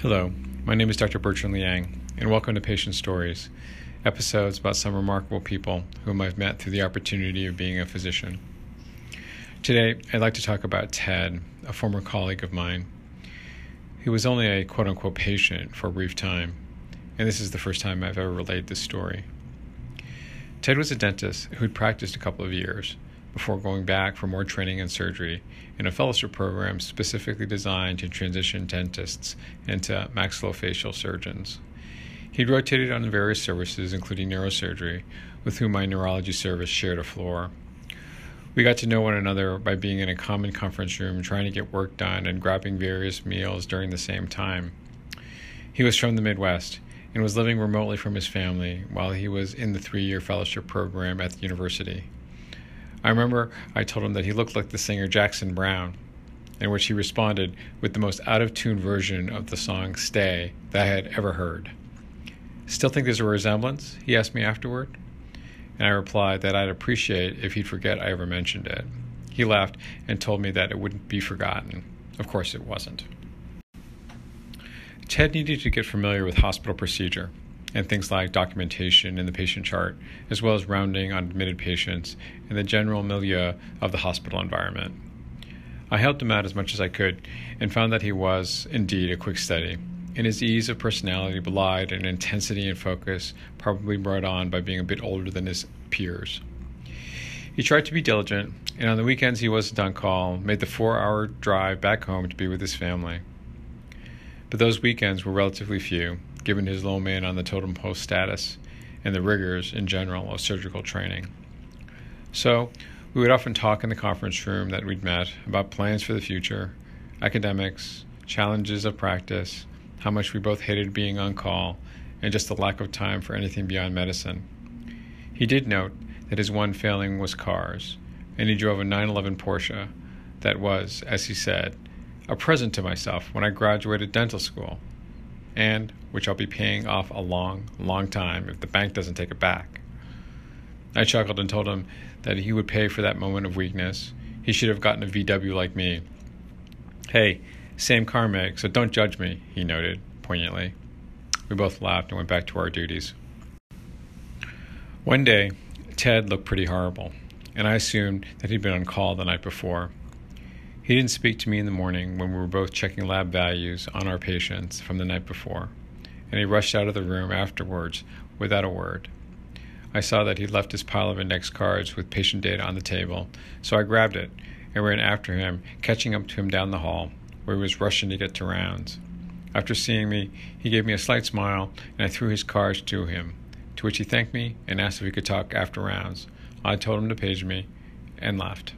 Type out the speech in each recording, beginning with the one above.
Hello, my name is Dr. Bertrand Liang, and welcome to Patient Stories, episodes about some remarkable people whom I've met through the opportunity of being a physician. Today, I'd like to talk about Ted, a former colleague of mine. He was only a quote unquote patient for a brief time, and this is the first time I've ever relayed this story. Ted was a dentist who'd practiced a couple of years before going back for more training and surgery in a fellowship program specifically designed to transition dentists into maxillofacial surgeons. He'd rotated on various services, including neurosurgery, with whom my neurology service shared a floor. We got to know one another by being in a common conference room, trying to get work done, and grabbing various meals during the same time. He was from the Midwest and was living remotely from his family while he was in the three year fellowship program at the university. I remember I told him that he looked like the singer Jackson Browne, in which he responded with the most out of tune version of the song Stay that I had ever heard. Still think there's a resemblance? He asked me afterward. And I replied that I'd appreciate if he'd forget I ever mentioned it. He laughed and told me that it wouldn't be forgotten. Of course, it wasn't. Ted needed to get familiar with hospital procedure and things like documentation in the patient chart, as well as rounding on admitted patients and the general milieu of the hospital environment. I helped him out as much as I could and found that he was, indeed, a quick study, and his ease of personality belied an intensity and focus probably brought on by being a bit older than his peers. He tried to be diligent, and on the weekends he wasn't on call, made the four hour drive back home to be with his family. But those weekends were relatively few, given his low man on the totem pole status and the rigors in general of surgical training. So, we would often talk in the conference room that we'd met about plans for the future, academics, challenges of practice, how much we both hated being on call, and just the lack of time for anything beyond medicine. He did note that his one failing was cars, and he drove a 911 Porsche that was, as he said, a present to myself when I graduated dental school and which I'll be paying off a long, long time if the bank doesn't take it back. I chuckled and told him that he would pay for that moment of weakness. He should have gotten a VW like me. Hey, same car make, so don't judge me, he noted poignantly. We both laughed and went back to our duties. One day, Ted looked pretty horrible, and I assumed that he'd been on call the night before. He didn't speak to me in the morning when we were both checking lab values on our patients from the night before, and he rushed out of the room afterwards without a word. I saw that he left his pile of index cards with patient data on the table, so I grabbed it and ran after him, catching up to him down the hall, where he was rushing to get to rounds. After seeing me, he gave me a slight smile, and I threw his cards to him, to which he thanked me and asked if we could talk after rounds. I told him to page me and left.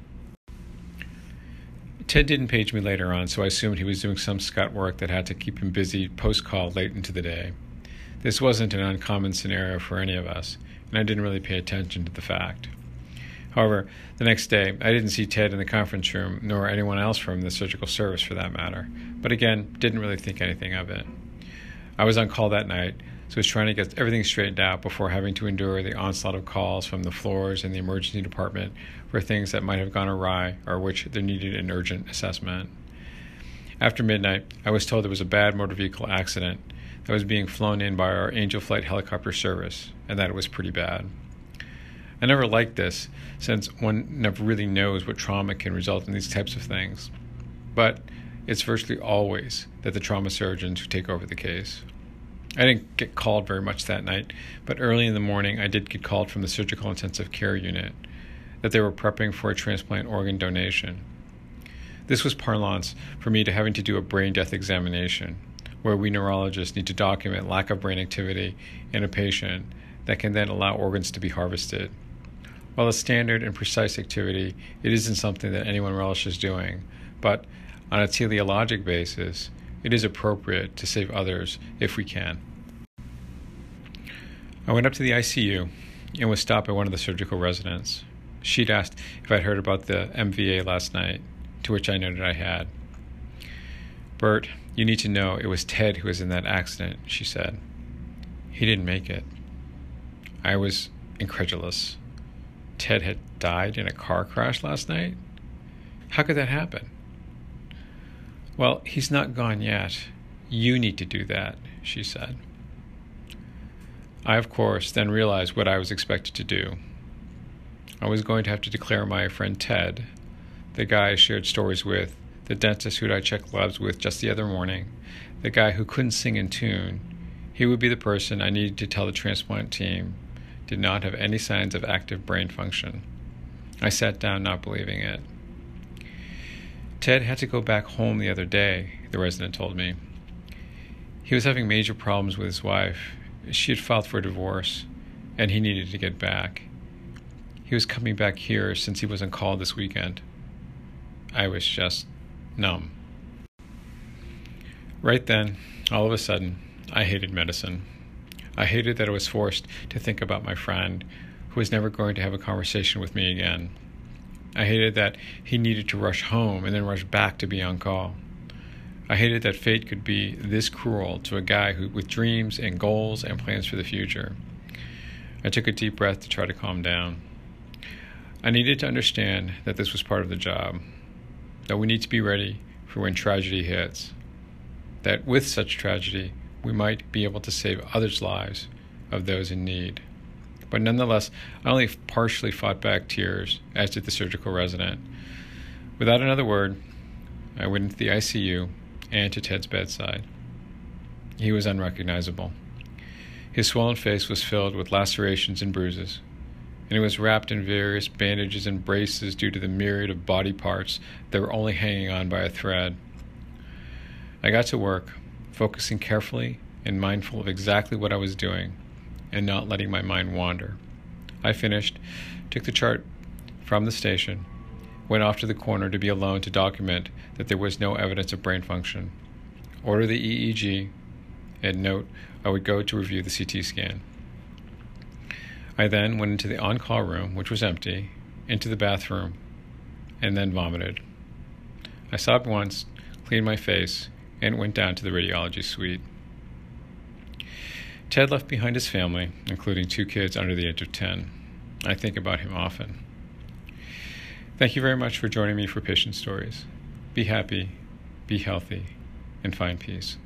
Ted didn't page me later on, so I assumed he was doing some scut work that had to keep him busy post call late into the day. This wasn't an uncommon scenario for any of us, and I didn't really pay attention to the fact. However, the next day, I didn't see Ted in the conference room, nor anyone else from the surgical service for that matter, but again, didn't really think anything of it. I was on call that night, so was trying to get everything straightened out before having to endure the onslaught of calls from the floors in the emergency department for things that might have gone awry or which there needed an urgent assessment. After midnight, I was told there was a bad motor vehicle accident that was being flown in by our Angel Flight helicopter service, and that it was pretty bad. I never liked this, since one never really knows what trauma can result in these types of things. But it's virtually always that the trauma surgeons who take over the case. I didn't get called very much that night, but early in the morning I did get called from the surgical intensive care unit that they were prepping for a transplant organ donation. This was parlance for me to having to do a brain death examination, where we neurologists need to document lack of brain activity in a patient that can then allow organs to be harvested. While a standard and precise activity, it isn't something that anyone relishes doing, but on a teleologic basis, it is appropriate to save others if we can. I went up to the ICU and was stopped by one of the surgical residents. She'd asked if I'd heard about the MVA last night, to which I noted I had. Bert, you need to know it was Ted who was in that accident, she said. He didn't make it. I was incredulous. Ted had died in a car crash last night? How could that happen? Well, he's not gone yet. You need to do that, she said. I, of course, then realized what I was expected to do. I was going to have to declare my friend Ted, the guy I shared stories with, the dentist who I checked labs with just the other morning, the guy who couldn't sing in tune, he would be the person I needed to tell the transplant team did not have any signs of active brain function. I sat down, not believing it. Ted had to go back home the other day, the resident told me. He was having major problems with his wife. She had filed for a divorce, and he needed to get back. He was coming back here since he was on call this weekend. I was just numb. Right then, all of a sudden, I hated medicine. I hated that I was forced to think about my friend who was never going to have a conversation with me again. I hated that he needed to rush home and then rush back to be on call. I hated that fate could be this cruel to a guy who, with dreams and goals and plans for the future. I took a deep breath to try to calm down. I needed to understand that this was part of the job, that we need to be ready for when tragedy hits, that with such tragedy, we might be able to save others' lives of those in need. But nonetheless, I only partially fought back tears, as did the surgical resident. Without another word, I went into the ICU and to Ted's bedside. He was unrecognizable. His swollen face was filled with lacerations and bruises, and he was wrapped in various bandages and braces due to the myriad of body parts that were only hanging on by a thread. I got to work, focusing carefully and mindful of exactly what I was doing and not letting my mind wander. I finished, took the chart from the station, went off to the corner to be alone to document that there was no evidence of brain function, order the EEG, and note I would go to review the CT scan. I then went into the on call room, which was empty, into the bathroom, and then vomited. I sobbed once, cleaned my face, and went down to the radiology suite. Ted left behind his family, including two kids under the age of 10. I think about him often. Thank you very much for joining me for Patient Stories. Be happy, be healthy, and find peace.